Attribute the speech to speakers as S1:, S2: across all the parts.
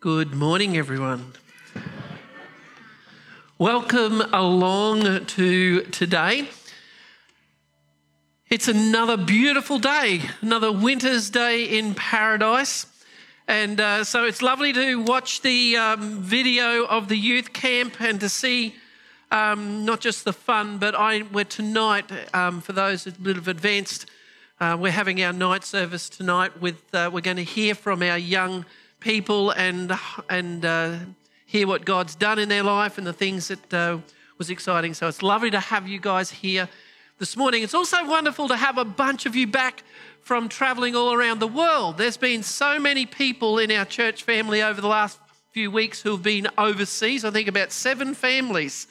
S1: Good morning, everyone. Welcome along to today. It's another beautiful day, another winter's day in paradise. And uh, so it's lovely to watch the um, video of the youth camp and to see um, not just the fun, but I, we're tonight, um, for those a bit of advanced, uh, we're having our night service tonight with, uh, we're going to hear from our young people and, and uh, hear what God's done in their life and the things that uh, was exciting. So it's lovely to have you guys here this morning. It's also wonderful to have a bunch of you back from traveling all around the world. There's been so many people in our church family over the last few weeks who've been overseas. I think about seven families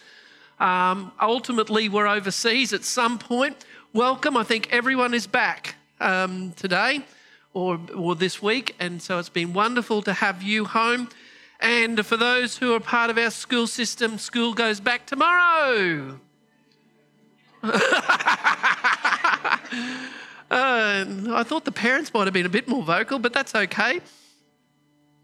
S1: um, ultimately were overseas at some point. Welcome. I think everyone is back um, today or, or this week. And so it's been wonderful to have you home. And for those who are part of our school system, school goes back tomorrow. uh, I thought the parents might have been a bit more vocal, but that's okay.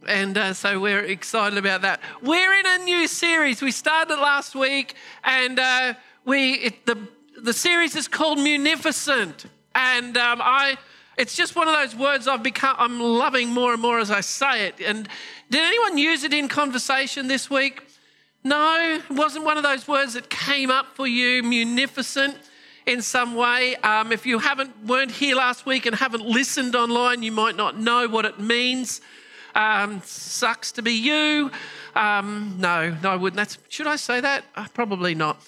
S1: And uh, so we're excited about that. We're in a new series. We started last week, and uh, we it, the the series is called Munificent. And um, I it's just one of those words I've become, I'm loving more and more as I say it. And did anyone use it in conversation this week? No, it wasn't one of those words that came up for you, munificent in some way. Um, if you haven't weren't here last week and haven't listened online, you might not know what it means. Um, sucks to be you. Um, no, no, I wouldn't. That's, should I say that? Uh, probably not.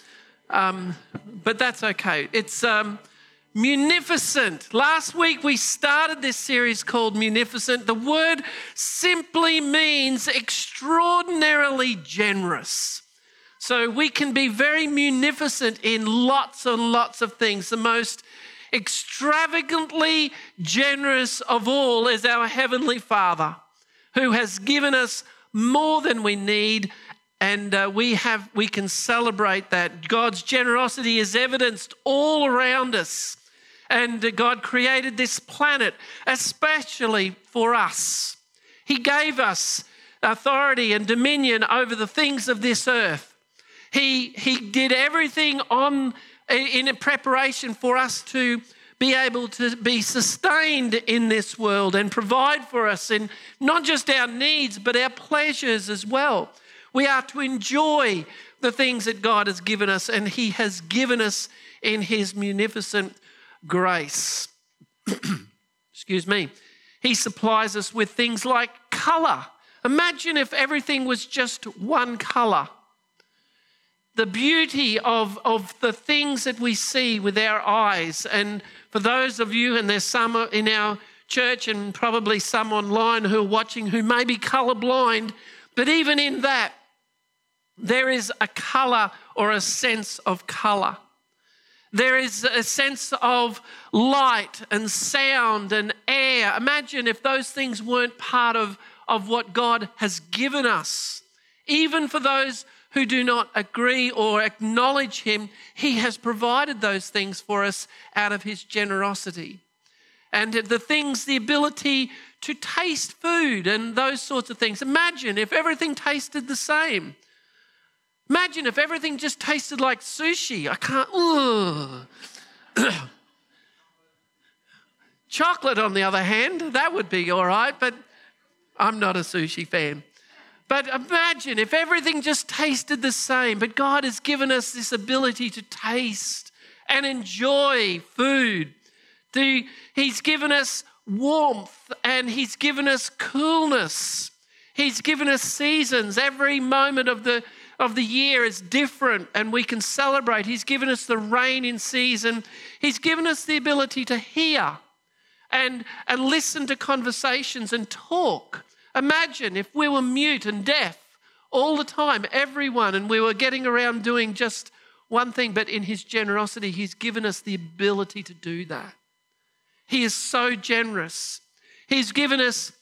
S1: Um, but that's okay. It's um, Munificent. Last week we started this series called Munificent. The word simply means extraordinarily generous. So we can be very munificent in lots and lots of things. The most extravagantly generous of all is our Heavenly Father, who has given us more than we need. And uh, we have we can celebrate that. God's generosity is evidenced all around us. And God created this planet especially for us. He gave us authority and dominion over the things of this earth. He, he did everything on, in preparation for us to be able to be sustained in this world and provide for us in not just our needs, but our pleasures as well. We are to enjoy the things that God has given us, and He has given us in His munificent grace. Excuse me. He supplies us with things like color. Imagine if everything was just one color. The beauty of, of the things that we see with our eyes. And for those of you, and there's some in our church and probably some online who are watching who may be colorblind, but even in that, there is a color or a sense of color. There is a sense of light and sound and air. Imagine if those things weren't part of, of what God has given us. Even for those who do not agree or acknowledge Him, He has provided those things for us out of His generosity. And the things, the ability to taste food and those sorts of things. Imagine if everything tasted the same. Imagine if everything just tasted like sushi. I can't. Chocolate, on the other hand, that would be all right, but I'm not a sushi fan. But imagine if everything just tasted the same, but God has given us this ability to taste and enjoy food. He's given us warmth and He's given us coolness. He's given us seasons. Every moment of the of the year is different and we can celebrate. He's given us the rain in season. He's given us the ability to hear and, and listen to conversations and talk. Imagine if we were mute and deaf all the time, everyone, and we were getting around doing just one thing, but in His generosity, He's given us the ability to do that. He is so generous. He's given us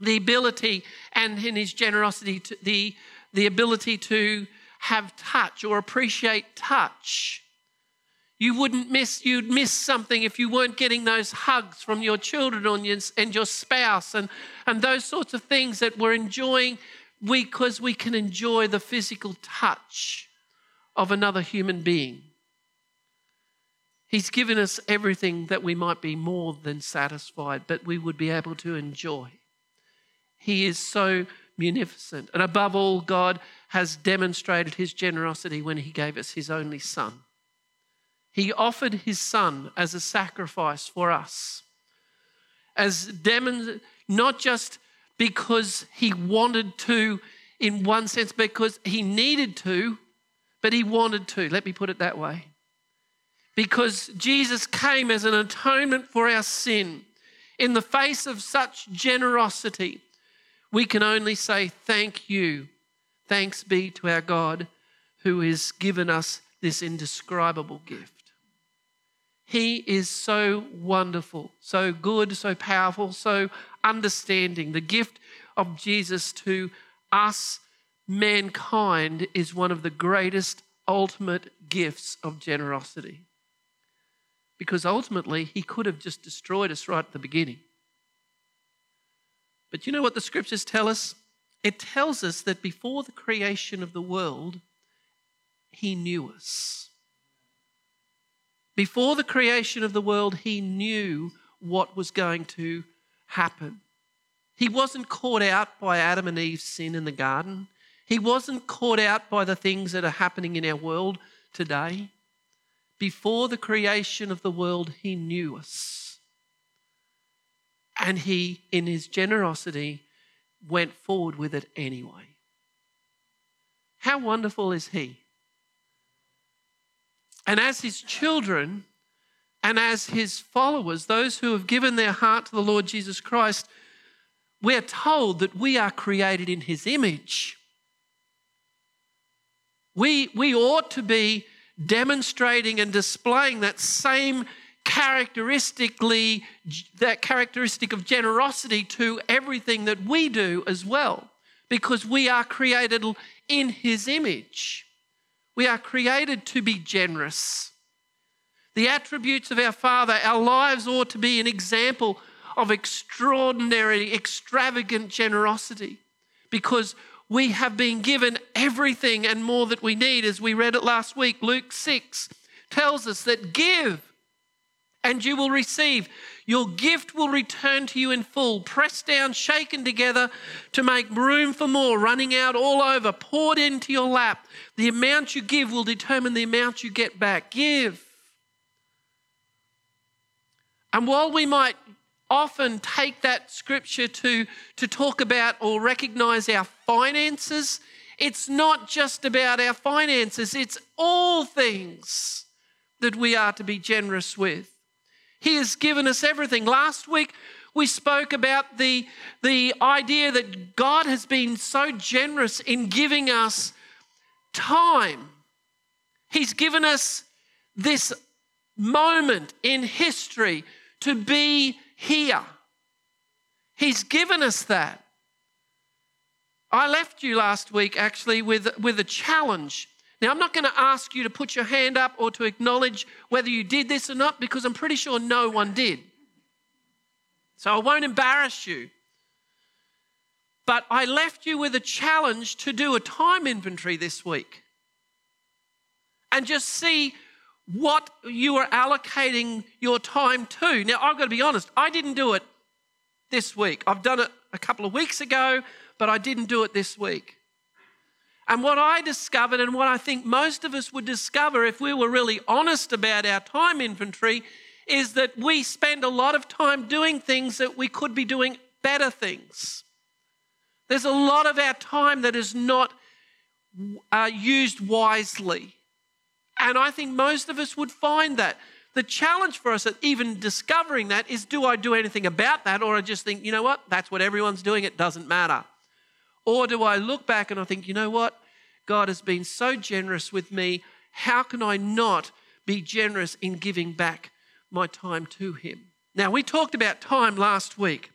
S1: the ability and in His generosity, to, the the ability to have touch or appreciate touch. You wouldn't miss, you'd miss something if you weren't getting those hugs from your children and your spouse and, and those sorts of things that we're enjoying because we can enjoy the physical touch of another human being. He's given us everything that we might be more than satisfied, but we would be able to enjoy. He is so munificent. And above all, God has demonstrated his generosity when he gave us his only son. He offered his son as a sacrifice for us. As demon, not just because he wanted to, in one sense, because he needed to, but he wanted to. Let me put it that way. Because Jesus came as an atonement for our sin. In the face of such generosity, we can only say, Thank you. Thanks be to our God who has given us this indescribable gift. He is so wonderful, so good, so powerful, so understanding. The gift of Jesus to us, mankind, is one of the greatest ultimate gifts of generosity. Because ultimately, he could have just destroyed us right at the beginning. But you know what the scriptures tell us? It tells us that before the creation of the world, he knew us. Before the creation of the world, he knew what was going to happen. He wasn't caught out by Adam and Eve's sin in the garden. He wasn't caught out by the things that are happening in our world today. Before the creation of the world, he knew us. And he, in his generosity, went forward with it anyway. How wonderful is he? And as his children and as his followers, those who have given their heart to the Lord Jesus Christ, we're told that we are created in his image. We, we ought to be demonstrating and displaying that same characteristically that characteristic of generosity to everything that we do as well because we are created in his image we are created to be generous. The attributes of our Father, our lives ought to be an example of extraordinary, extravagant generosity because we have been given everything and more that we need. As we read it last week, Luke 6 tells us that give and you will receive. Your gift will return to you in full, pressed down, shaken together to make room for more, running out all over, poured into your lap. The amount you give will determine the amount you get back. Give. And while we might often take that scripture to, to talk about or recognize our finances, it's not just about our finances, it's all things that we are to be generous with. He has given us everything. Last week, we spoke about the, the idea that God has been so generous in giving us time. He's given us this moment in history to be here. He's given us that. I left you last week actually with, with a challenge now, I'm not going to ask you to put your hand up or to acknowledge whether you did this or not because I'm pretty sure no one did. So I won't embarrass you. But I left you with a challenge to do a time inventory this week and just see what you are allocating your time to. Now, I've got to be honest, I didn't do it this week. I've done it a couple of weeks ago, but I didn't do it this week. And what I discovered, and what I think most of us would discover if we were really honest about our time inventory, is that we spend a lot of time doing things that we could be doing better things. There's a lot of our time that is not uh, used wisely. And I think most of us would find that. The challenge for us at even discovering that is do I do anything about that, or I just think, you know what, that's what everyone's doing, it doesn't matter. Or do I look back and I think, you know what? God has been so generous with me. How can I not be generous in giving back my time to Him? Now, we talked about time last week.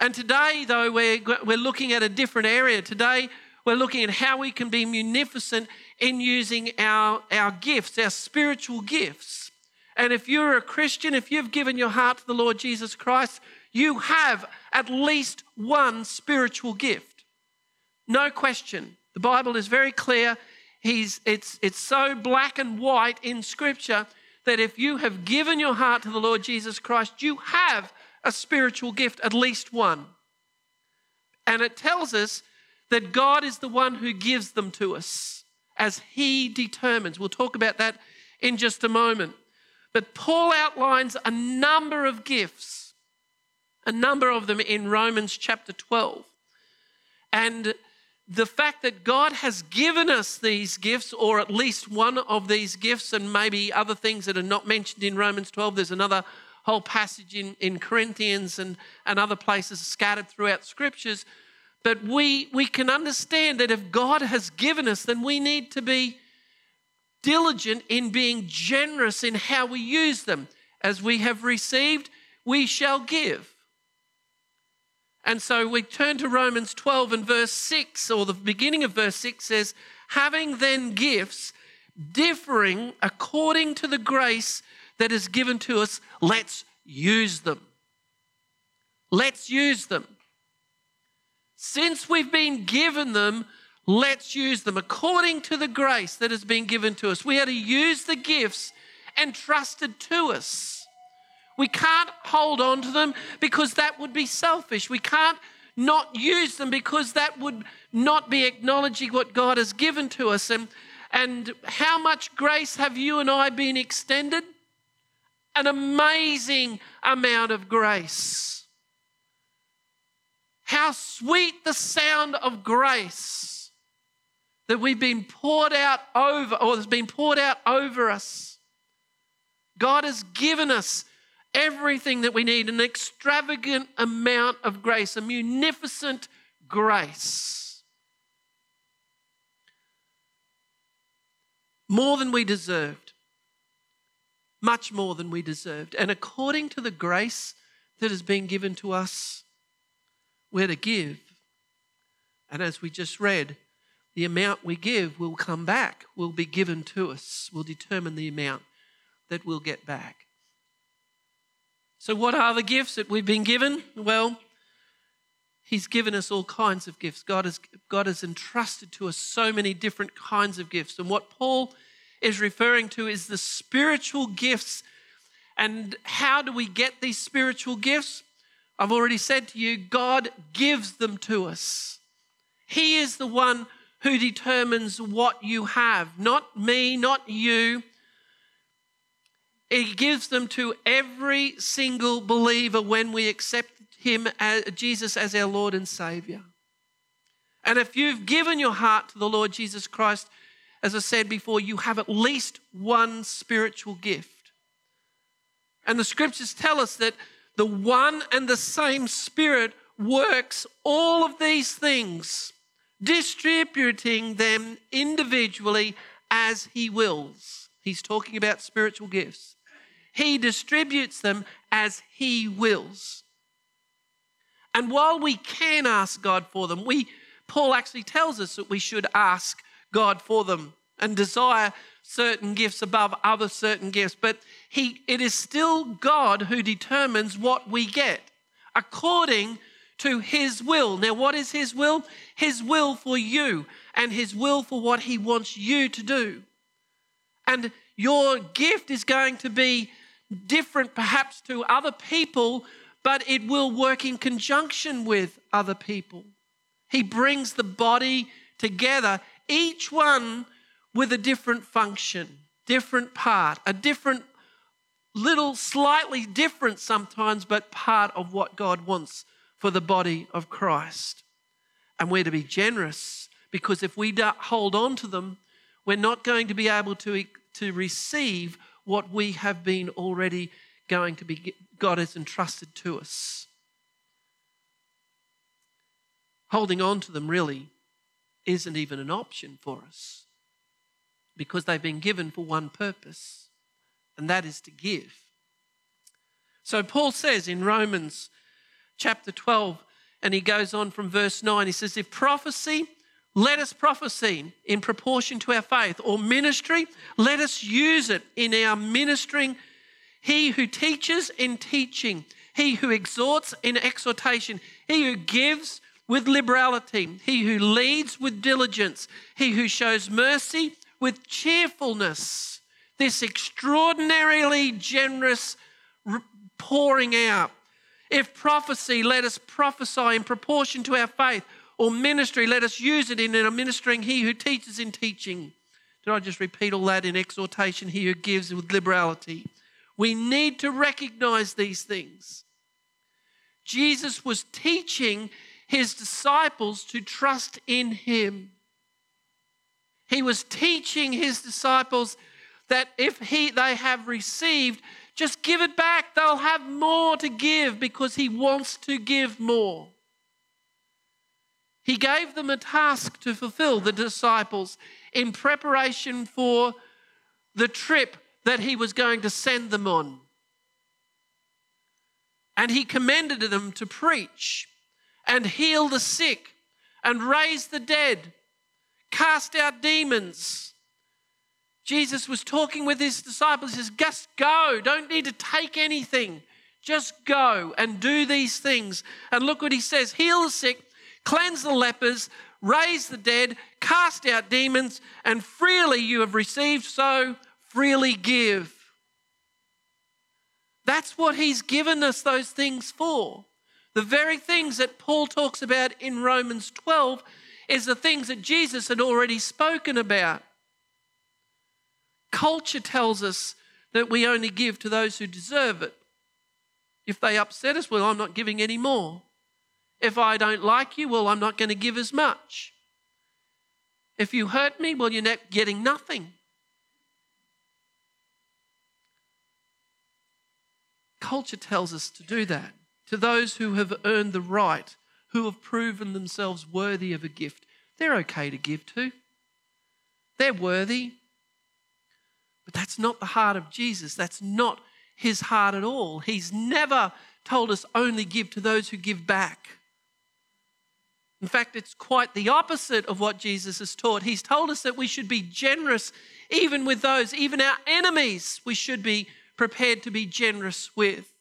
S1: And today, though, we're, we're looking at a different area. Today, we're looking at how we can be munificent in using our, our gifts, our spiritual gifts. And if you're a Christian, if you've given your heart to the Lord Jesus Christ, you have at least one spiritual gift. No question. The Bible is very clear. He's, it's, it's so black and white in Scripture that if you have given your heart to the Lord Jesus Christ, you have a spiritual gift, at least one. And it tells us that God is the one who gives them to us as He determines. We'll talk about that in just a moment. But Paul outlines a number of gifts, a number of them in Romans chapter 12. And the fact that God has given us these gifts, or at least one of these gifts, and maybe other things that are not mentioned in Romans 12, there's another whole passage in, in Corinthians and, and other places scattered throughout scriptures. But we, we can understand that if God has given us, then we need to be diligent in being generous in how we use them. As we have received, we shall give. And so we turn to Romans 12 and verse 6, or the beginning of verse 6 says, Having then gifts differing according to the grace that is given to us, let's use them. Let's use them. Since we've been given them, let's use them according to the grace that has been given to us. We are to use the gifts entrusted to us. We can't hold on to them because that would be selfish. We can't not use them because that would not be acknowledging what God has given to us. And, and how much grace have you and I been extended? An amazing amount of grace. How sweet the sound of grace that we've been poured out over, or has been poured out over us. God has given us everything that we need an extravagant amount of grace, a munificent grace. More than we deserved. Much more than we deserved. And according to the grace that has been given to us, we're to give. And as we just read, the amount we give will come back, will be given to us, will determine the amount that we'll get back. So, what are the gifts that we've been given? Well, He's given us all kinds of gifts. God has, God has entrusted to us so many different kinds of gifts. And what Paul is referring to is the spiritual gifts. And how do we get these spiritual gifts? I've already said to you, God gives them to us. He is the one who determines what you have, not me, not you. He gives them to every single believer when we accept Him, as, Jesus, as our Lord and Savior. And if you've given your heart to the Lord Jesus Christ, as I said before, you have at least one spiritual gift. And the scriptures tell us that the one and the same Spirit works all of these things, distributing them individually as He wills. He's talking about spiritual gifts. He distributes them as He wills. And while we can ask God for them, we Paul actually tells us that we should ask God for them and desire certain gifts above other certain gifts, but he it is still God who determines what we get according to his will. Now what is his will? His will for you and his will for what he wants you to do. And your gift is going to be different perhaps to other people, but it will work in conjunction with other people. He brings the body together, each one with a different function, different part, a different, little, slightly different sometimes, but part of what God wants for the body of Christ. And we're to be generous because if we hold on to them, we're not going to be able to, to receive what we have been already going to be, God has entrusted to us. Holding on to them really isn't even an option for us because they've been given for one purpose, and that is to give. So Paul says in Romans chapter 12, and he goes on from verse 9, he says, If prophecy let us prophesy in proportion to our faith, or ministry, let us use it in our ministering. He who teaches in teaching, he who exhorts in exhortation, he who gives with liberality, he who leads with diligence, he who shows mercy with cheerfulness. This extraordinarily generous pouring out. If prophecy, let us prophesy in proportion to our faith or ministry, let us use it in our ministering. He who teaches in teaching. Did I just repeat all that in exhortation? He who gives with liberality. We need to recognize these things. Jesus was teaching his disciples to trust in him. He was teaching his disciples that if he, they have received, just give it back. They'll have more to give because he wants to give more. He gave them a task to fulfill, the disciples, in preparation for the trip that he was going to send them on. And he commended them to preach and heal the sick and raise the dead, cast out demons. Jesus was talking with his disciples. He says, Just go. Don't need to take anything. Just go and do these things. And look what he says heal the sick, cleanse the lepers, raise the dead, cast out demons, and freely you have received, so freely give. That's what he's given us those things for. The very things that Paul talks about in Romans 12 is the things that Jesus had already spoken about. Culture tells us that we only give to those who deserve it. If they upset us, well, I'm not giving any more. If I don't like you, well, I'm not going to give as much. If you hurt me, well, you're not getting nothing. Culture tells us to do that. To those who have earned the right, who have proven themselves worthy of a gift, they're okay to give to. They're worthy. But that's not the heart of Jesus. That's not his heart at all. He's never told us only give to those who give back. In fact, it's quite the opposite of what Jesus has taught. He's told us that we should be generous even with those, even our enemies, we should be prepared to be generous with.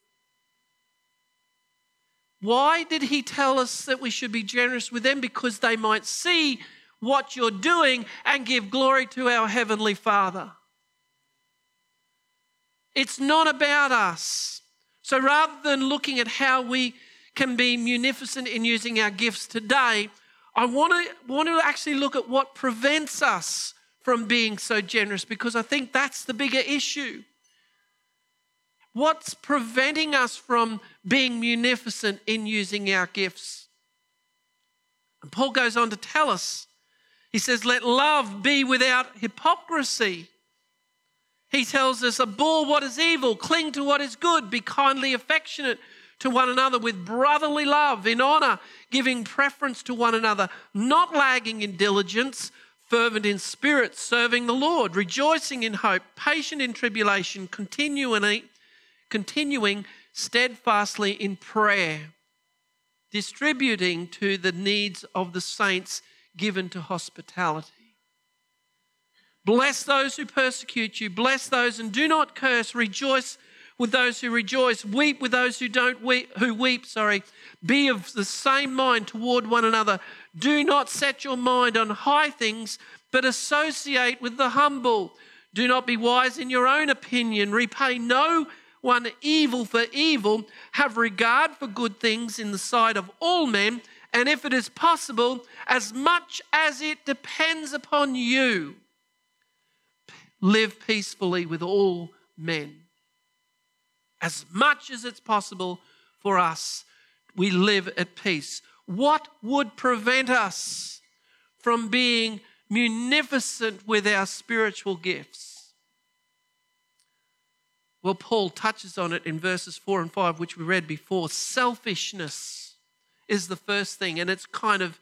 S1: Why did he tell us that we should be generous with them? Because they might see what you're doing and give glory to our Heavenly Father. It's not about us. So rather than looking at how we can be munificent in using our gifts today, I want to, want to actually look at what prevents us from being so generous because I think that's the bigger issue. What's preventing us from being munificent in using our gifts? And Paul goes on to tell us, he says, Let love be without hypocrisy. He tells us, Abhor what is evil, cling to what is good, be kindly affectionate to one another with brotherly love, in honor, giving preference to one another, not lagging in diligence, fervent in spirit, serving the Lord, rejoicing in hope, patient in tribulation, continually, continuing steadfastly in prayer, distributing to the needs of the saints given to hospitality. Bless those who persecute you, bless those and do not curse, rejoice with those who rejoice, weep with those who don't weep, who weep, sorry. Be of the same mind toward one another. Do not set your mind on high things, but associate with the humble. Do not be wise in your own opinion. Repay no one evil for evil. Have regard for good things in the sight of all men. And if it is possible, as much as it depends upon you, live peacefully with all men as much as it's possible for us, we live at peace. What would prevent us from being munificent with our spiritual gifts? Well, Paul touches on it in verses 4 and 5, which we read before. Selfishness is the first thing, and it's kind of,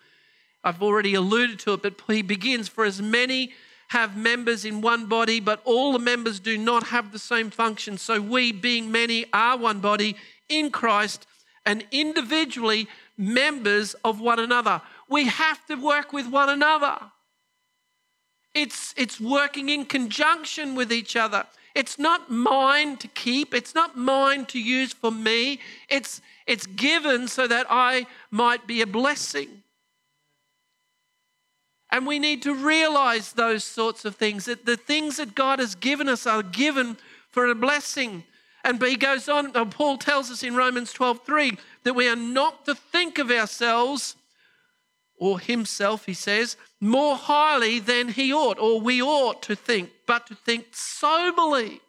S1: I've already alluded to it, but he begins for as many have members in one body, but all the members do not have the same function. So we, being many, are one body in Christ and individually members of one another. we have to work with one another. It's, it's working in conjunction with each other. It's not mine to keep, it's not mine to use for me. It's, it's given so that I might be a blessing. And we need to realize those sorts of things that the things that God has given us are given for a blessing. And he goes on, uh, Paul tells us in Romans 12 3 that we are not to think of ourselves or himself, he says, more highly than he ought, or we ought to think, but to think soberly.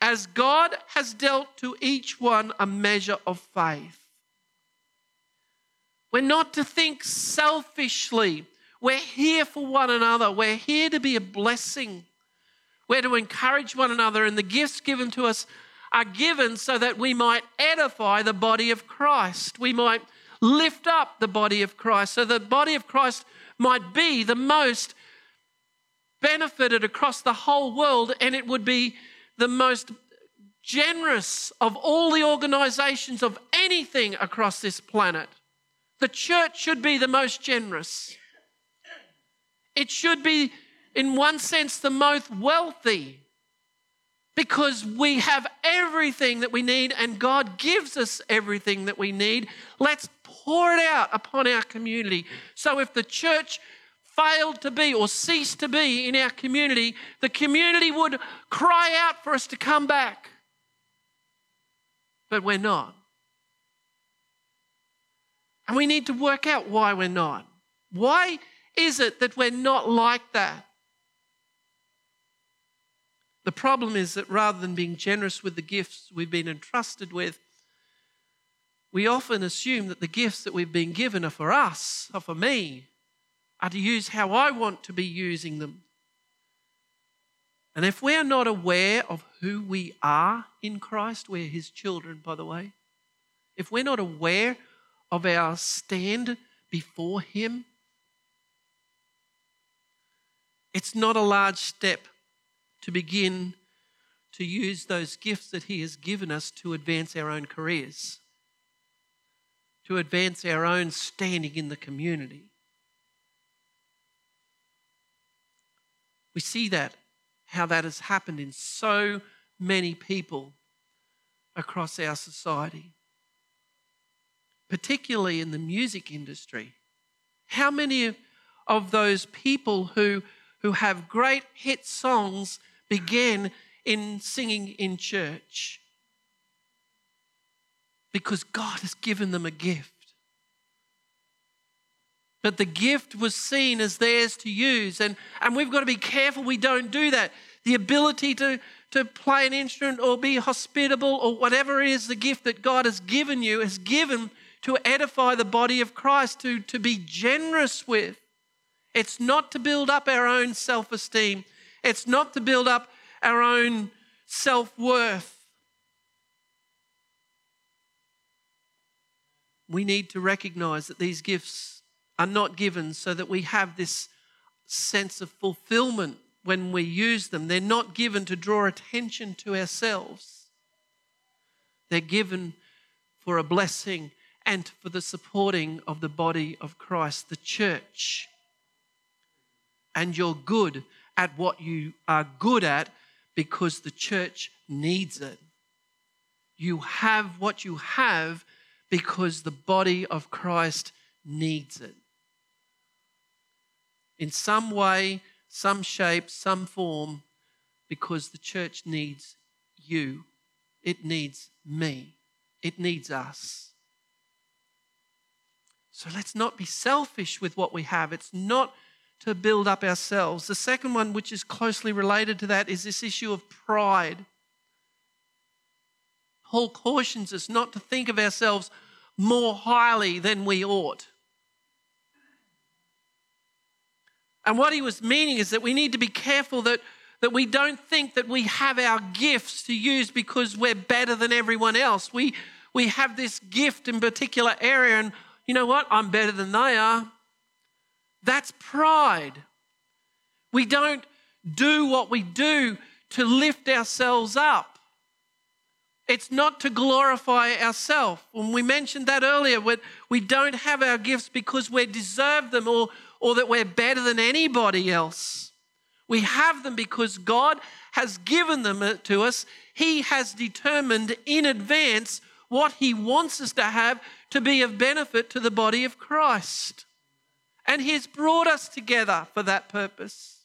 S1: As God has dealt to each one a measure of faith. We're not to think selfishly. We're here for one another. We're here to be a blessing. We're to encourage one another, and the gifts given to us are given so that we might edify the body of Christ. We might lift up the body of Christ so the body of Christ might be the most benefited across the whole world and it would be the most generous of all the organizations of anything across this planet. The church should be the most generous. It should be, in one sense, the most wealthy because we have everything that we need and God gives us everything that we need. Let's pour it out upon our community. So if the church failed to be or ceased to be in our community, the community would cry out for us to come back. But we're not. And we need to work out why we're not. Why is it that we're not like that? The problem is that rather than being generous with the gifts we've been entrusted with, we often assume that the gifts that we've been given are for us, are for me, are to use how I want to be using them. And if we're not aware of who we are in Christ, we're His children, by the way, if we're not aware of our stand before Him, it's not a large step to begin to use those gifts that He has given us to advance our own careers, to advance our own standing in the community. We see that, how that has happened in so many people across our society, particularly in the music industry. How many of those people who, who have great hit songs begin in singing in church because God has given them a gift. But the gift was seen as theirs to use, and, and we've got to be careful we don't do that. The ability to, to play an instrument or be hospitable or whatever it is the gift that God has given you is given to edify the body of Christ, to, to be generous with. It's not to build up our own self esteem, it's not to build up our own self worth. We need to recognize that these gifts are not given so that we have this sense of fulfillment when we use them. They're not given to draw attention to ourselves, they're given for a blessing and for the supporting of the body of Christ, the church. And you're good at what you are good at because the church needs it. You have what you have because the body of Christ needs it. In some way, some shape, some form, because the church needs you. It needs me. It needs us. So let's not be selfish with what we have. It's not to build up ourselves. The second one, which is closely related to that, is this issue of pride. Paul cautions us not to think of ourselves more highly than we ought. And what he was meaning is that we need to be careful that, that we don't think that we have our gifts to use because we're better than everyone else. We, we have this gift in particular area, and you know what? I'm better than they are. That's pride. We don't do what we do to lift ourselves up. It's not to glorify ourselves. When we mentioned that earlier, we don't have our gifts because we deserve them or, or that we're better than anybody else. We have them because God has given them to us. He has determined in advance what He wants us to have to be of benefit to the body of Christ. And He has brought us together for that purpose.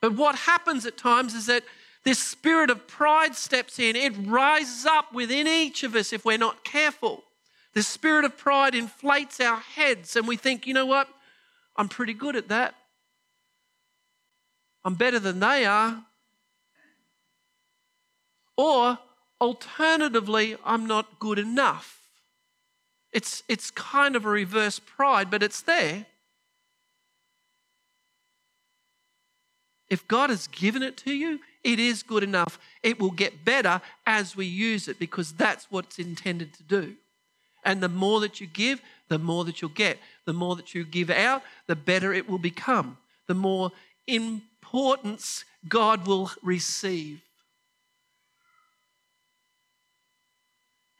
S1: But what happens at times is that this spirit of pride steps in. It rises up within each of us if we're not careful. The spirit of pride inflates our heads, and we think, you know what? I'm pretty good at that. I'm better than they are. Or alternatively, I'm not good enough. It's, it's kind of a reverse pride, but it's there. If God has given it to you, it is good enough. It will get better as we use it because that's what it's intended to do. And the more that you give, the more that you'll get. The more that you give out, the better it will become. The more importance God will receive.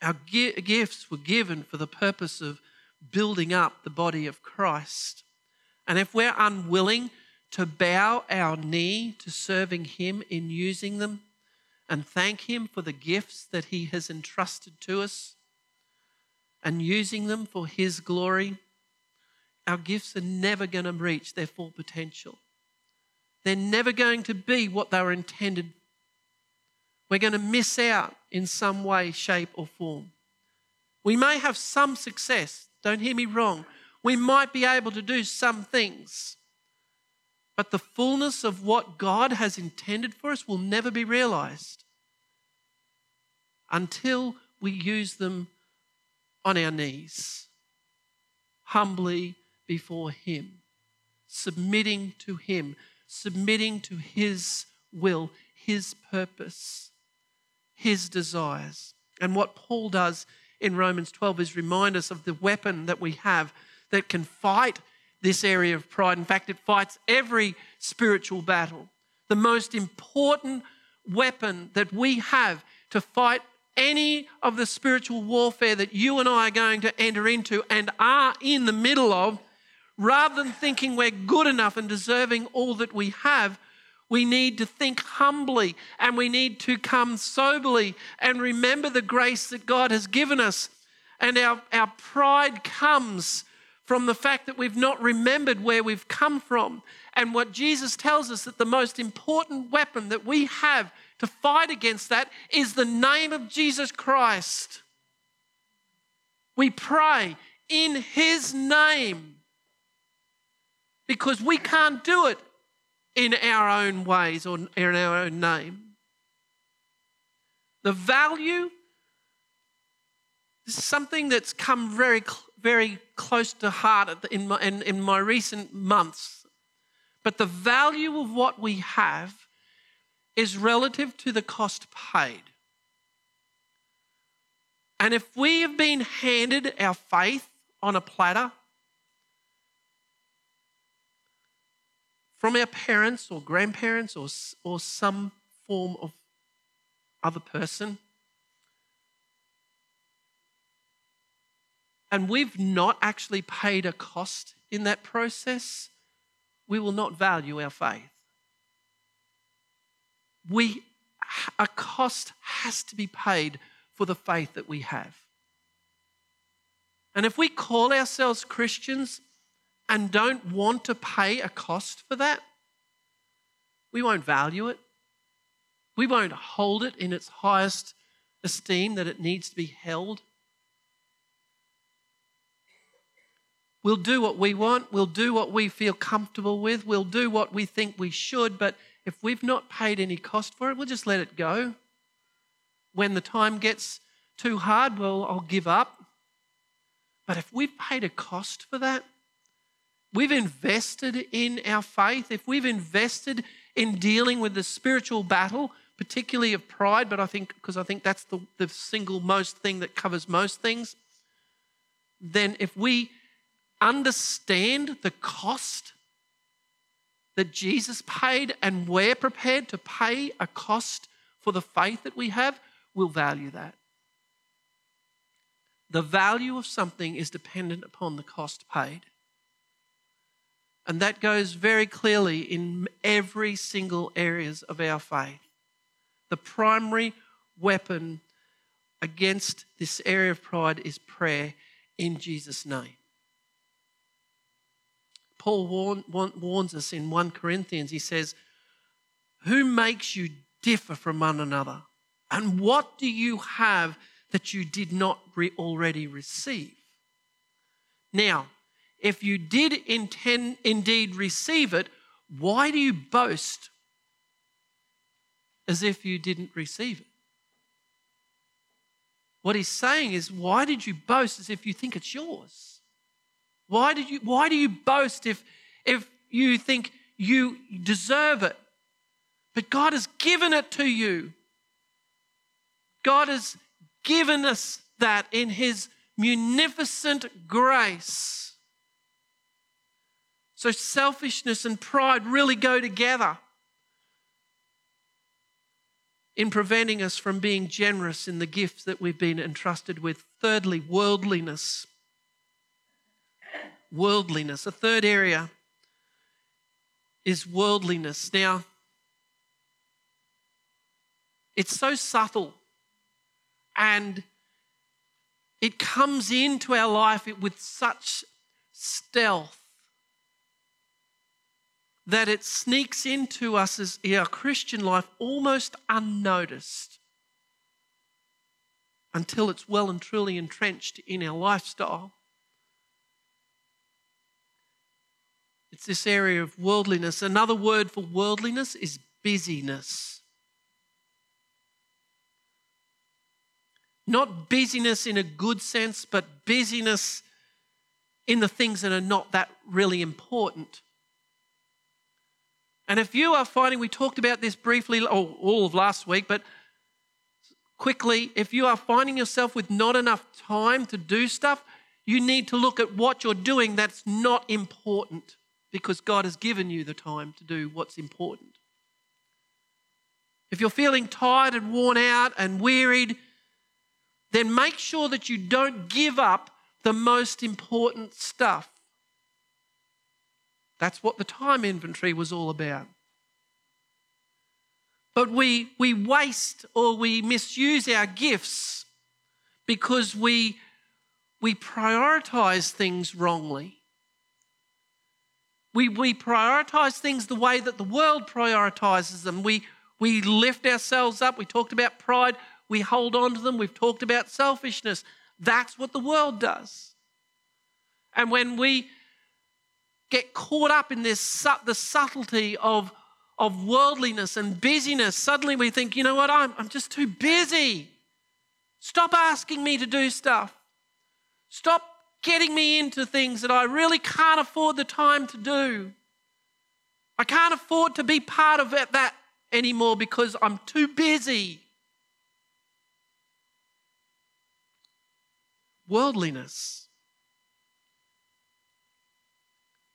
S1: Our gifts were given for the purpose of building up the body of Christ. And if we're unwilling to bow our knee to serving Him in using them and thank Him for the gifts that He has entrusted to us and using them for His glory, our gifts are never going to reach their full potential. They're never going to be what they were intended. We're going to miss out in some way, shape, or form. We may have some success, don't hear me wrong. We might be able to do some things. But the fullness of what God has intended for us will never be realized until we use them on our knees, humbly before Him, submitting to Him, submitting to His will, His purpose, His desires. And what Paul does in Romans 12 is remind us of the weapon that we have that can fight this area of pride. In fact, it fights every spiritual battle. The most important weapon that we have to fight any of the spiritual warfare that you and I are going to enter into and are in the middle of, rather than thinking we're good enough and deserving all that we have, we need to think humbly and we need to come soberly and remember the grace that God has given us. And our, our pride comes from the fact that we've not remembered where we've come from. And what Jesus tells us that the most important weapon that we have to fight against that is the name of Jesus Christ. We pray in His name because we can't do it in our own ways or in our own name. The value is something that's come very very close to heart in my, in, in my recent months. But the value of what we have is relative to the cost paid. And if we have been handed our faith on a platter from our parents or grandparents or, or some form of other person, and we've not actually paid a cost in that process, we will not value our faith. We, a cost has to be paid for the faith that we have. And if we call ourselves Christians and don't want to pay a cost for that, we won't value it. We won't hold it in its highest esteem that it needs to be held. We'll do what we want. We'll do what we feel comfortable with. We'll do what we think we should. But if we've not paid any cost for it, we'll just let it go. When the time gets too hard, well, I'll give up. But if we've paid a cost for that, we've invested in our faith, if we've invested in dealing with the spiritual battle, particularly of pride, but I think, because I think that's the, the single most thing that covers most things, then if we understand the cost that Jesus paid and we're prepared to pay a cost for the faith that we have, we'll value that. The value of something is dependent upon the cost paid. And that goes very clearly in every single areas of our faith. The primary weapon against this area of pride is prayer in Jesus' name. Paul warn, warns us in 1 Corinthians, he says, Who makes you differ from one another? And what do you have that you did not re- already receive? Now, if you did intend, indeed receive it, why do you boast as if you didn't receive it? What he's saying is, why did you boast as if you think it's yours? Why did you why do you boast if if you think you deserve it? But God has given it to you. God has given us that in his munificent grace. So selfishness and pride really go together in preventing us from being generous in the gifts that we've been entrusted with. Thirdly, worldliness. Worldliness. A third area is worldliness. Now, it's so subtle and it comes into our life with such stealth that it sneaks into us as our Christian life almost unnoticed until it's well and truly entrenched in our lifestyle. It's this area of worldliness. Another word for worldliness is busyness. Not busyness in a good sense, but busyness in the things that are not that really important. And if you are finding, we talked about this briefly oh, all of last week, but quickly, if you are finding yourself with not enough time to do stuff, you need to look at what you're doing that's not important because God has given you the time to do what's important. If you're feeling tired and worn out and wearied, then make sure that you don't give up the most important stuff. That's what the time inventory was all about. But we, we waste or we misuse our gifts because we, we prioritize things wrongly. We, we prioritize things the way that the world prioritizes them. We, we lift ourselves up. We talked about pride. We hold on to them. We've talked about selfishness. That's what the world does. And when we get caught up in this the subtlety of, of worldliness and busyness, suddenly we think, you know what, I'm, I'm just too busy. Stop asking me to do stuff. Stop getting me into things that I really can't afford the time to do. I can't afford to be part of that anymore because I'm too busy. Worldliness.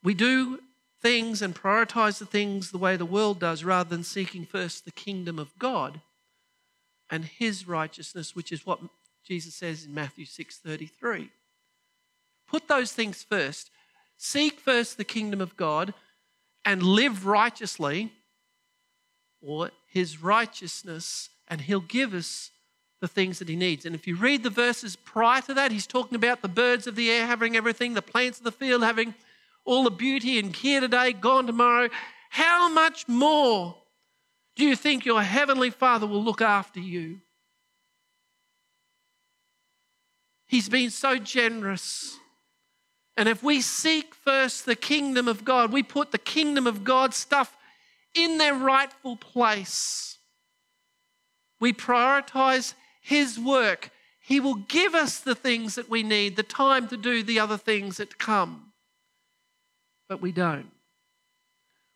S1: We do things and prioritize the things the way the world does rather than seeking first the kingdom of God and his righteousness, which is what Jesus says in Matthew 6:33. Put those things first. Seek first the kingdom of God and live righteously or his righteousness and he'll give us the things that he needs. And if you read the verses prior to that, he's talking about the birds of the air having everything, the plants of the field having all the beauty and here today, gone tomorrow, how much more do you think your Heavenly Father will look after you? He's been so generous. And if we seek first the kingdom of God, we put the kingdom of God stuff in their rightful place. We prioritize His work. He will give us the things that we need, the time to do the other things that come but we don't.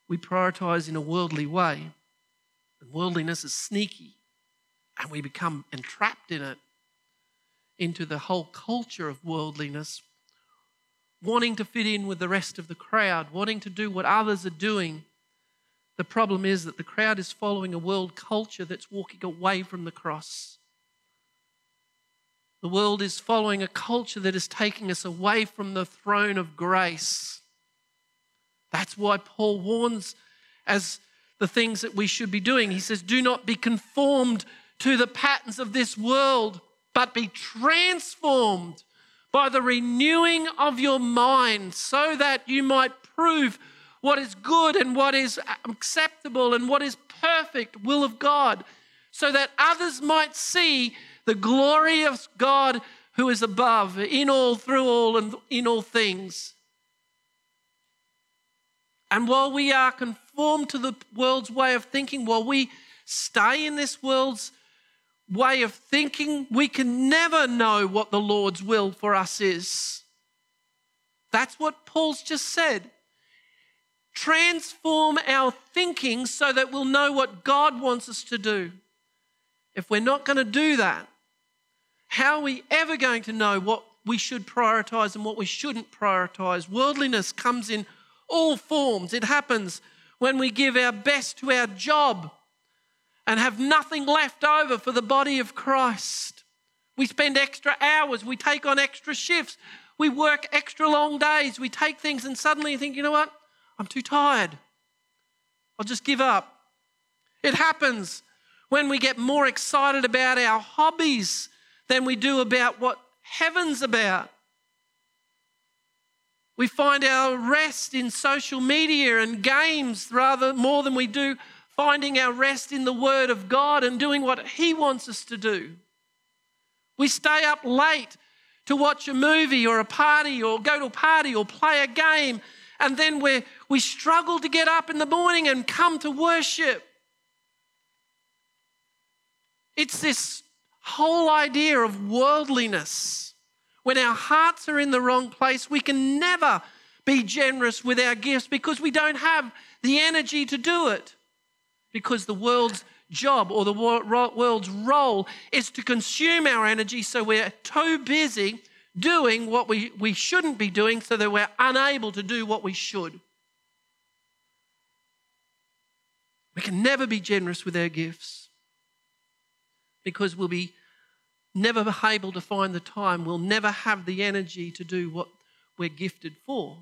S1: We prioritize in a worldly way, and worldliness is sneaky, and we become entrapped in it, into the whole culture of worldliness, wanting to fit in with the rest of the crowd, wanting to do what others are doing. The problem is that the crowd is following a world culture that's walking away from the cross. The world is following a culture that is taking us away from the throne of grace. That's why Paul warns as the things that we should be doing. He says, Do not be conformed to the patterns of this world, but be transformed by the renewing of your mind so that you might prove what is good and what is acceptable and what is perfect will of God, so that others might see the glory of God who is above, in all, through all, and in all things. And while we are conformed to the world's way of thinking, while we stay in this world's way of thinking, we can never know what the Lord's will for us is. That's what Paul's just said. Transform our thinking so that we'll know what God wants us to do. If we're not going to do that, how are we ever going to know what we should prioritize and what we shouldn't prioritize? Worldliness comes in all forms. It happens when we give our best to our job and have nothing left over for the body of Christ. We spend extra hours, we take on extra shifts, we work extra long days, we take things and suddenly you think, you know what? I'm too tired. I'll just give up. It happens when we get more excited about our hobbies than we do about what heaven's about. We find our rest in social media and games rather more than we do finding our rest in the Word of God and doing what He wants us to do. We stay up late to watch a movie or a party or go to a party or play a game, and then we we struggle to get up in the morning and come to worship. It's this whole idea of worldliness. When our hearts are in the wrong place, we can never be generous with our gifts because we don't have the energy to do it. Because the world's job or the world's role is to consume our energy, so we're too busy doing what we, we shouldn't be doing so that we're unable to do what we should. We can never be generous with our gifts because we'll be never able to find the time, we'll never have the energy to do what we're gifted for.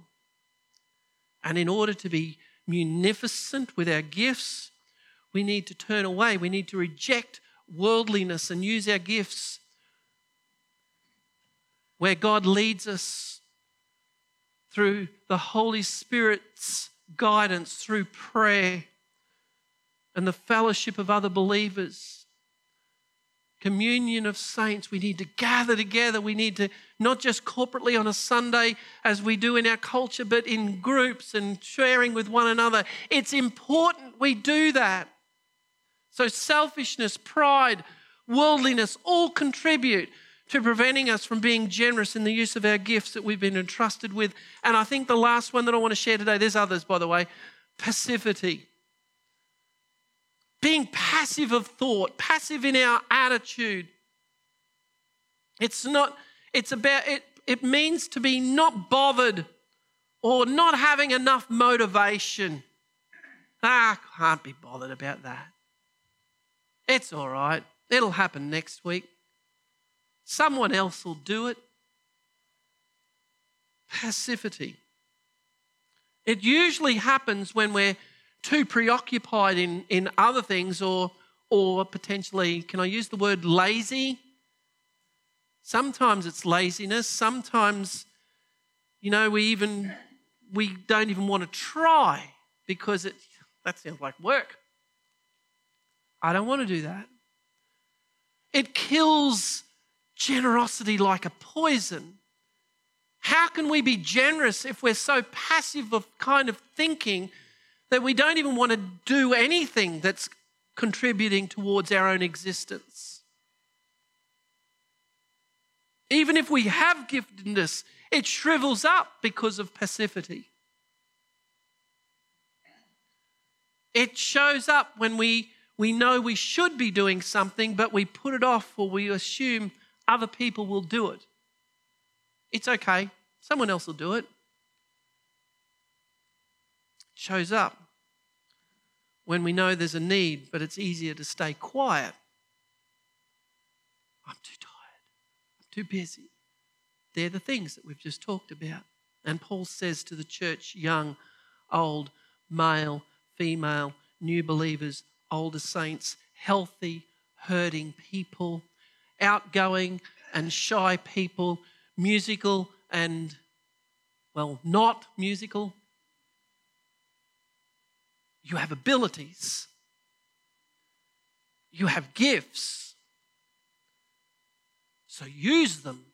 S1: And in order to be munificent with our gifts, we need to turn away. We need to reject worldliness and use our gifts where God leads us through the Holy Spirit's guidance, through prayer and the fellowship of other believers communion of saints. We need to gather together. We need to not just corporately on a Sunday as we do in our culture, but in groups and sharing with one another. It's important we do that. So, selfishness, pride, worldliness all contribute to preventing us from being generous in the use of our gifts that we've been entrusted with. And I think the last one that I want to share today, there's others, by the way, passivity being passive of thought, passive in our attitude. It's not, it's about, it, it means to be not bothered or not having enough motivation. Ah, can't be bothered about that. It's all right. It'll happen next week. Someone else will do it. Passivity. It usually happens when we're too preoccupied in, in other things or, or potentially, can I use the word lazy? Sometimes it's laziness. Sometimes, you know, we even we don't even want to try because it that sounds like work. I don't want to do that. It kills generosity like a poison. How can we be generous if we're so passive of kind of thinking that we don't even want to do anything that's contributing towards our own existence. Even if we have giftedness, it shrivels up because of passivity. It shows up when we, we know we should be doing something, but we put it off or we assume other people will do it. It's okay, someone else will do it. Shows up when we know there's a need, but it's easier to stay quiet. I'm too tired. I'm too busy. They're the things that we've just talked about. And Paul says to the church, young, old, male, female, new believers, older saints, healthy, hurting people, outgoing and shy people, musical and, well, not musical. You have abilities, you have gifts. So use them.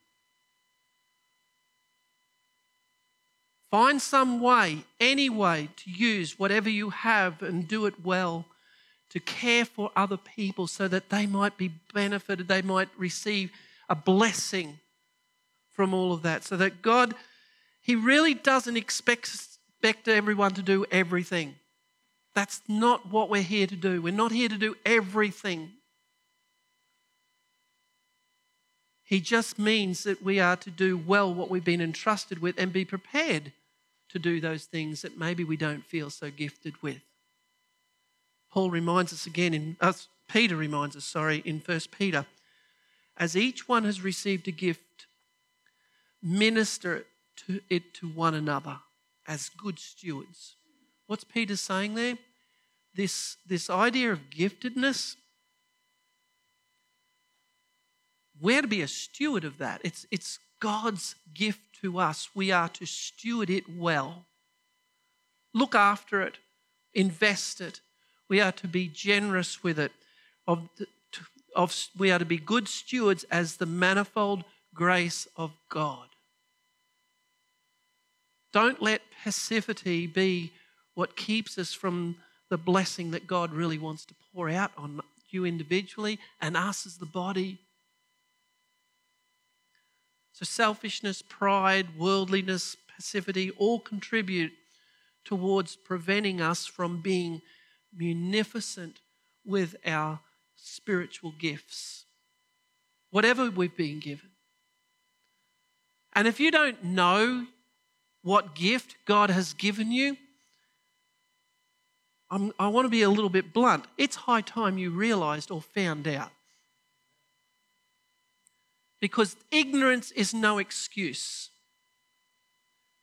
S1: Find some way, any way, to use whatever you have and do it well to care for other people so that they might be benefited, they might receive a blessing from all of that. So that God, He really doesn't expect, expect everyone to do everything. That's not what we're here to do. We're not here to do everything. He just means that we are to do well what we've been entrusted with and be prepared to do those things that maybe we don't feel so gifted with. Paul reminds us again in us, Peter reminds us, sorry, in 1 Peter, as each one has received a gift, minister to it to one another as good stewards. What's Peter saying there? This, this idea of giftedness, we're to be a steward of that. It's, it's God's gift to us. We are to steward it well. Look after it, invest it. We are to be generous with it. Of, of, we are to be good stewards as the manifold grace of God. Don't let passivity be what keeps us from the blessing that God really wants to pour out on you individually and us as the body. So, selfishness, pride, worldliness, passivity all contribute towards preventing us from being munificent with our spiritual gifts, whatever we've been given. And if you don't know what gift God has given you, I'm, i want to be a little bit blunt. It's high time you realized or found out because ignorance is no excuse.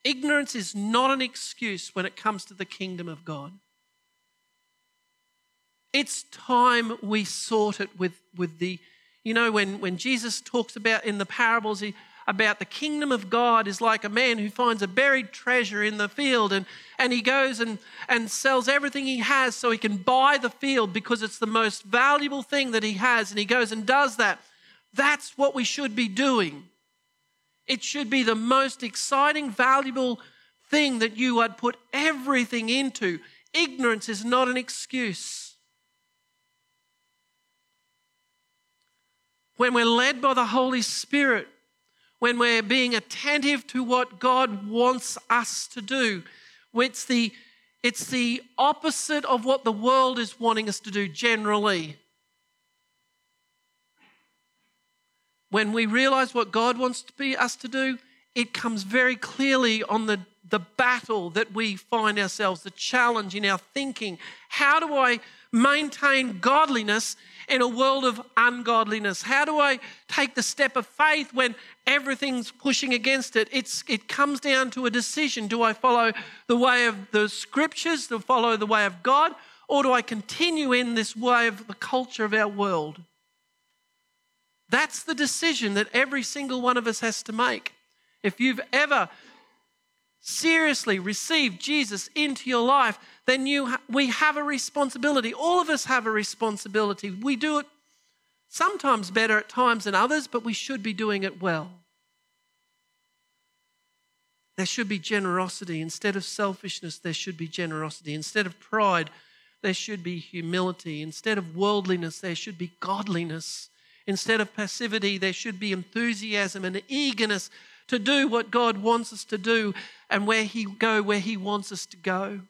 S1: Ignorance is not an excuse when it comes to the kingdom of God. It's time we sort it with, with the, you know, when, when Jesus talks about in the parables he, about the kingdom of God is like a man who finds a buried treasure in the field and, and he goes and, and sells everything he has so he can buy the field because it's the most valuable thing that he has. And he goes and does that. That's what we should be doing. It should be the most exciting, valuable thing that you would put everything into. Ignorance is not an excuse. When we're led by the Holy Spirit, when we're being attentive to what God wants us to do, it's the, it's the opposite of what the world is wanting us to do generally. when we realize what God wants to be us to do, it comes very clearly on the, the battle that we find ourselves, the challenge in our thinking. How do I maintain godliness in a world of ungodliness? How do I take the step of faith when everything's pushing against it? It's, it comes down to a decision. Do I follow the way of the scriptures, to follow the way of God, or do I continue in this way of the culture of our world? That's the decision that every single one of us has to make. If you've ever seriously receive Jesus into your life, then you ha- we have a responsibility. All of us have a responsibility. We do it sometimes better at times than others, but we should be doing it well. There should be generosity. Instead of selfishness, there should be generosity. Instead of pride, there should be humility. Instead of worldliness, there should be godliness. Instead of passivity, there should be enthusiasm and eagerness to do what God wants us to do and where He go where He wants us to go.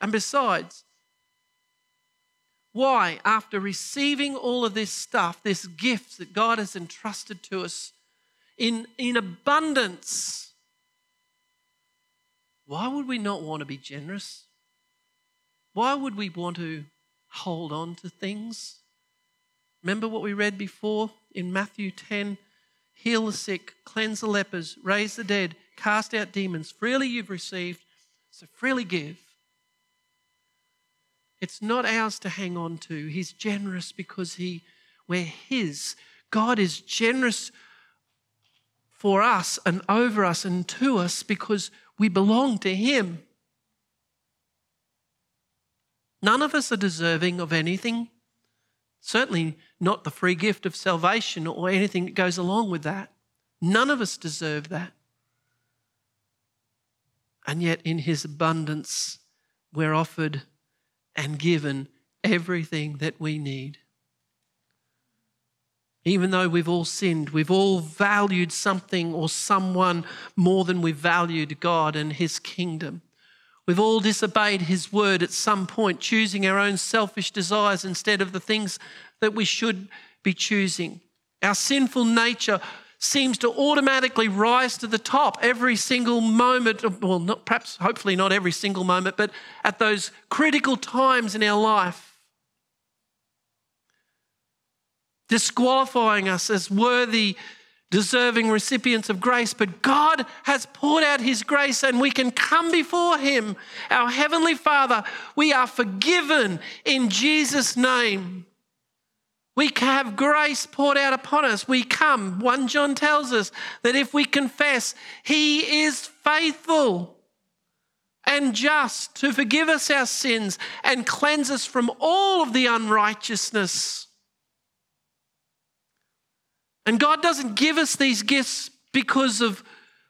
S1: And besides, why, after receiving all of this stuff, this gift that God has entrusted to us in, in abundance, why would we not want to be generous? Why would we want to hold on to things? Remember what we read before in Matthew 10? Heal the sick, cleanse the lepers, raise the dead, cast out demons. Freely you've received, so freely give. It's not ours to hang on to. He's generous because he, we're His. God is generous for us and over us and to us because we belong to Him. None of us are deserving of anything, certainly not the free gift of salvation or anything that goes along with that. None of us deserve that. And yet, in His abundance, we're offered and given everything that we need. Even though we've all sinned, we've all valued something or someone more than we valued God and His kingdom. We've all disobeyed His word at some point, choosing our own selfish desires instead of the things that we should be choosing. Our sinful nature seems to automatically rise to the top every single moment. Well, not, perhaps, hopefully, not every single moment, but at those critical times in our life. disqualifying us as worthy, deserving recipients of grace. But God has poured out His grace and we can come before Him, our Heavenly Father. We are forgiven in Jesus' name. We have grace poured out upon us. We come. 1 John tells us that if we confess, He is faithful and just to forgive us our sins and cleanse us from all of the unrighteousness. And God doesn't give us these gifts because of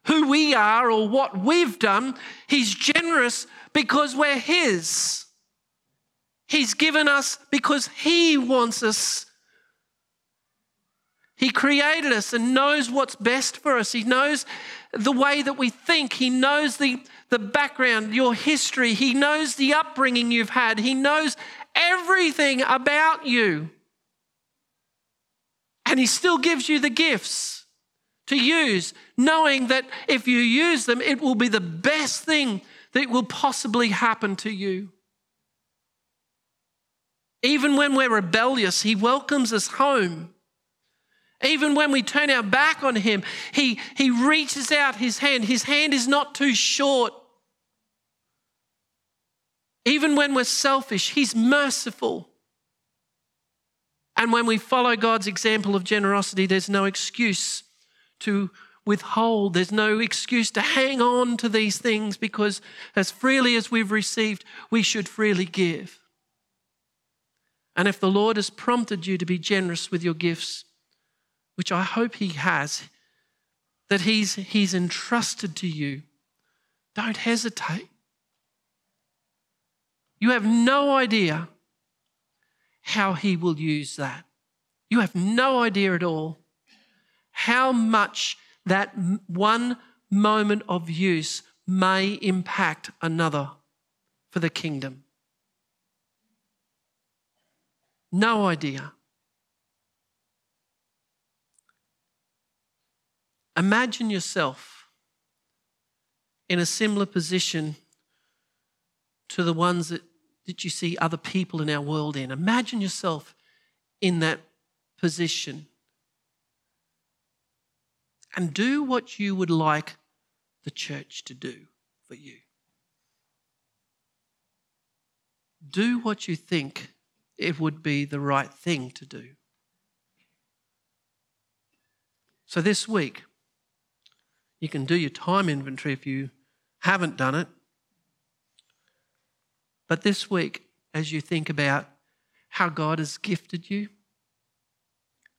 S1: who we are or what we've done. He's generous because we're His. He's given us because He wants us. He created us and knows what's best for us. He knows the way that we think. He knows the, the background, your history. He knows the upbringing you've had. He knows everything about you. And He still gives you the gifts to use, knowing that if you use them, it will be the best thing that will possibly happen to you. Even when we're rebellious, He welcomes us home. Even when we turn our back on Him, He, he reaches out His hand. His hand is not too short. Even when we're selfish, He's merciful. And when we follow God's example of generosity, there's no excuse to withhold. There's no excuse to hang on to these things because as freely as we've received, we should freely give. And if the Lord has prompted you to be generous with your gifts, which I hope He has, that He's, he's entrusted to you, don't hesitate. You have no idea how He will use that. You have no idea at all how much that one moment of use may impact another for the kingdom. No idea. Imagine yourself in a similar position to the ones that that you see other people in our world in. Imagine yourself in that position and do what you would like the church to do for you. Do what you think it would be the right thing to do. So this week, you can do your time inventory if you haven't done it. But this week, as you think about how God has gifted you,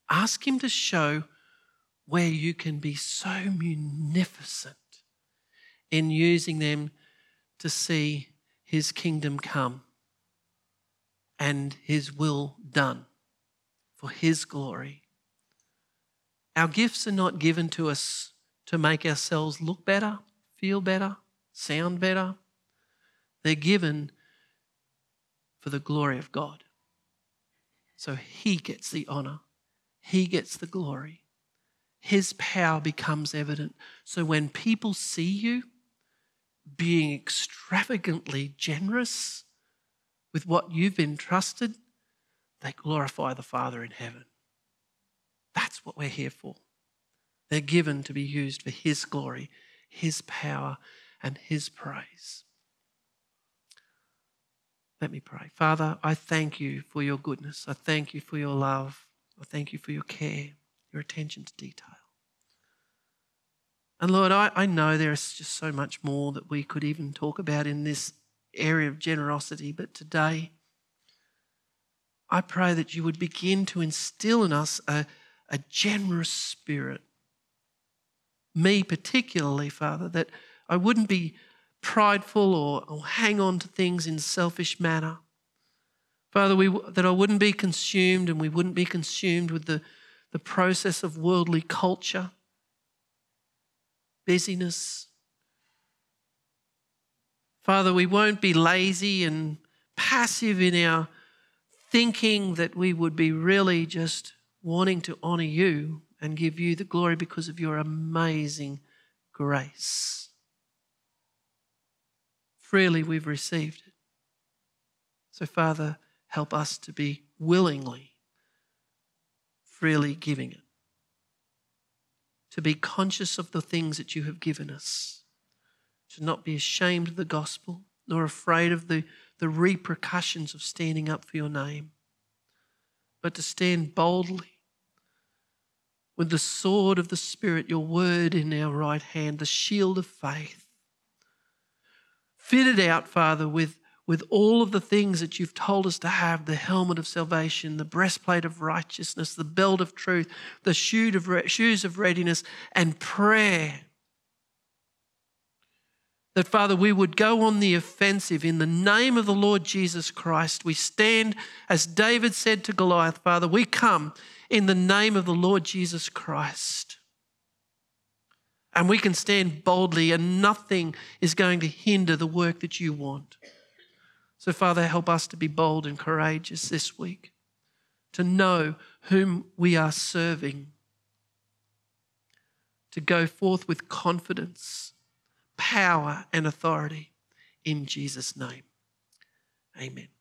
S1: ask Him to show where you can be so munificent in using them to see His kingdom come and His will done for His glory. Our gifts are not given to us to make ourselves look better, feel better, sound better. They're given for the glory of God. So he gets the honor, he gets the glory. His power becomes evident. So when people see you being extravagantly generous with what you've entrusted, they glorify the Father in heaven. That's what we're here for. They're given to be used for His glory, His power, and His praise. Let me pray. Father, I thank you for your goodness. I thank you for your love. I thank you for your care, your attention to detail. And Lord, I, I know there is just so much more that we could even talk about in this area of generosity, but today, I pray that you would begin to instill in us a, a generous spirit. Me, particularly, Father, that I wouldn't be prideful or, or hang on to things in selfish manner. Father, we, that I wouldn't be consumed and we wouldn't be consumed with the, the process of worldly culture, busyness. Father, we won't be lazy and passive in our thinking that we would be really just wanting to honor you and give you the glory because of your amazing grace. Freely we've received it. So, Father, help us to be willingly, freely giving it. To be conscious of the things that you have given us. To not be ashamed of the gospel, nor afraid of the the repercussions of standing up for your name, but to stand boldly with the sword of the Spirit, your word in our right hand, the shield of faith. Fitted out, Father, with, with all of the things that you've told us to have the helmet of salvation, the breastplate of righteousness, the belt of truth, the shoes of readiness, and prayer that, Father, we would go on the offensive in the name of the Lord Jesus Christ. We stand, as David said to Goliath, Father, we come in the name of the Lord Jesus Christ. And we can stand boldly, and nothing is going to hinder the work that you want. So, Father, help us to be bold and courageous this week, to know whom we are serving, to go forth with confidence power and authority in Jesus' name. Amen.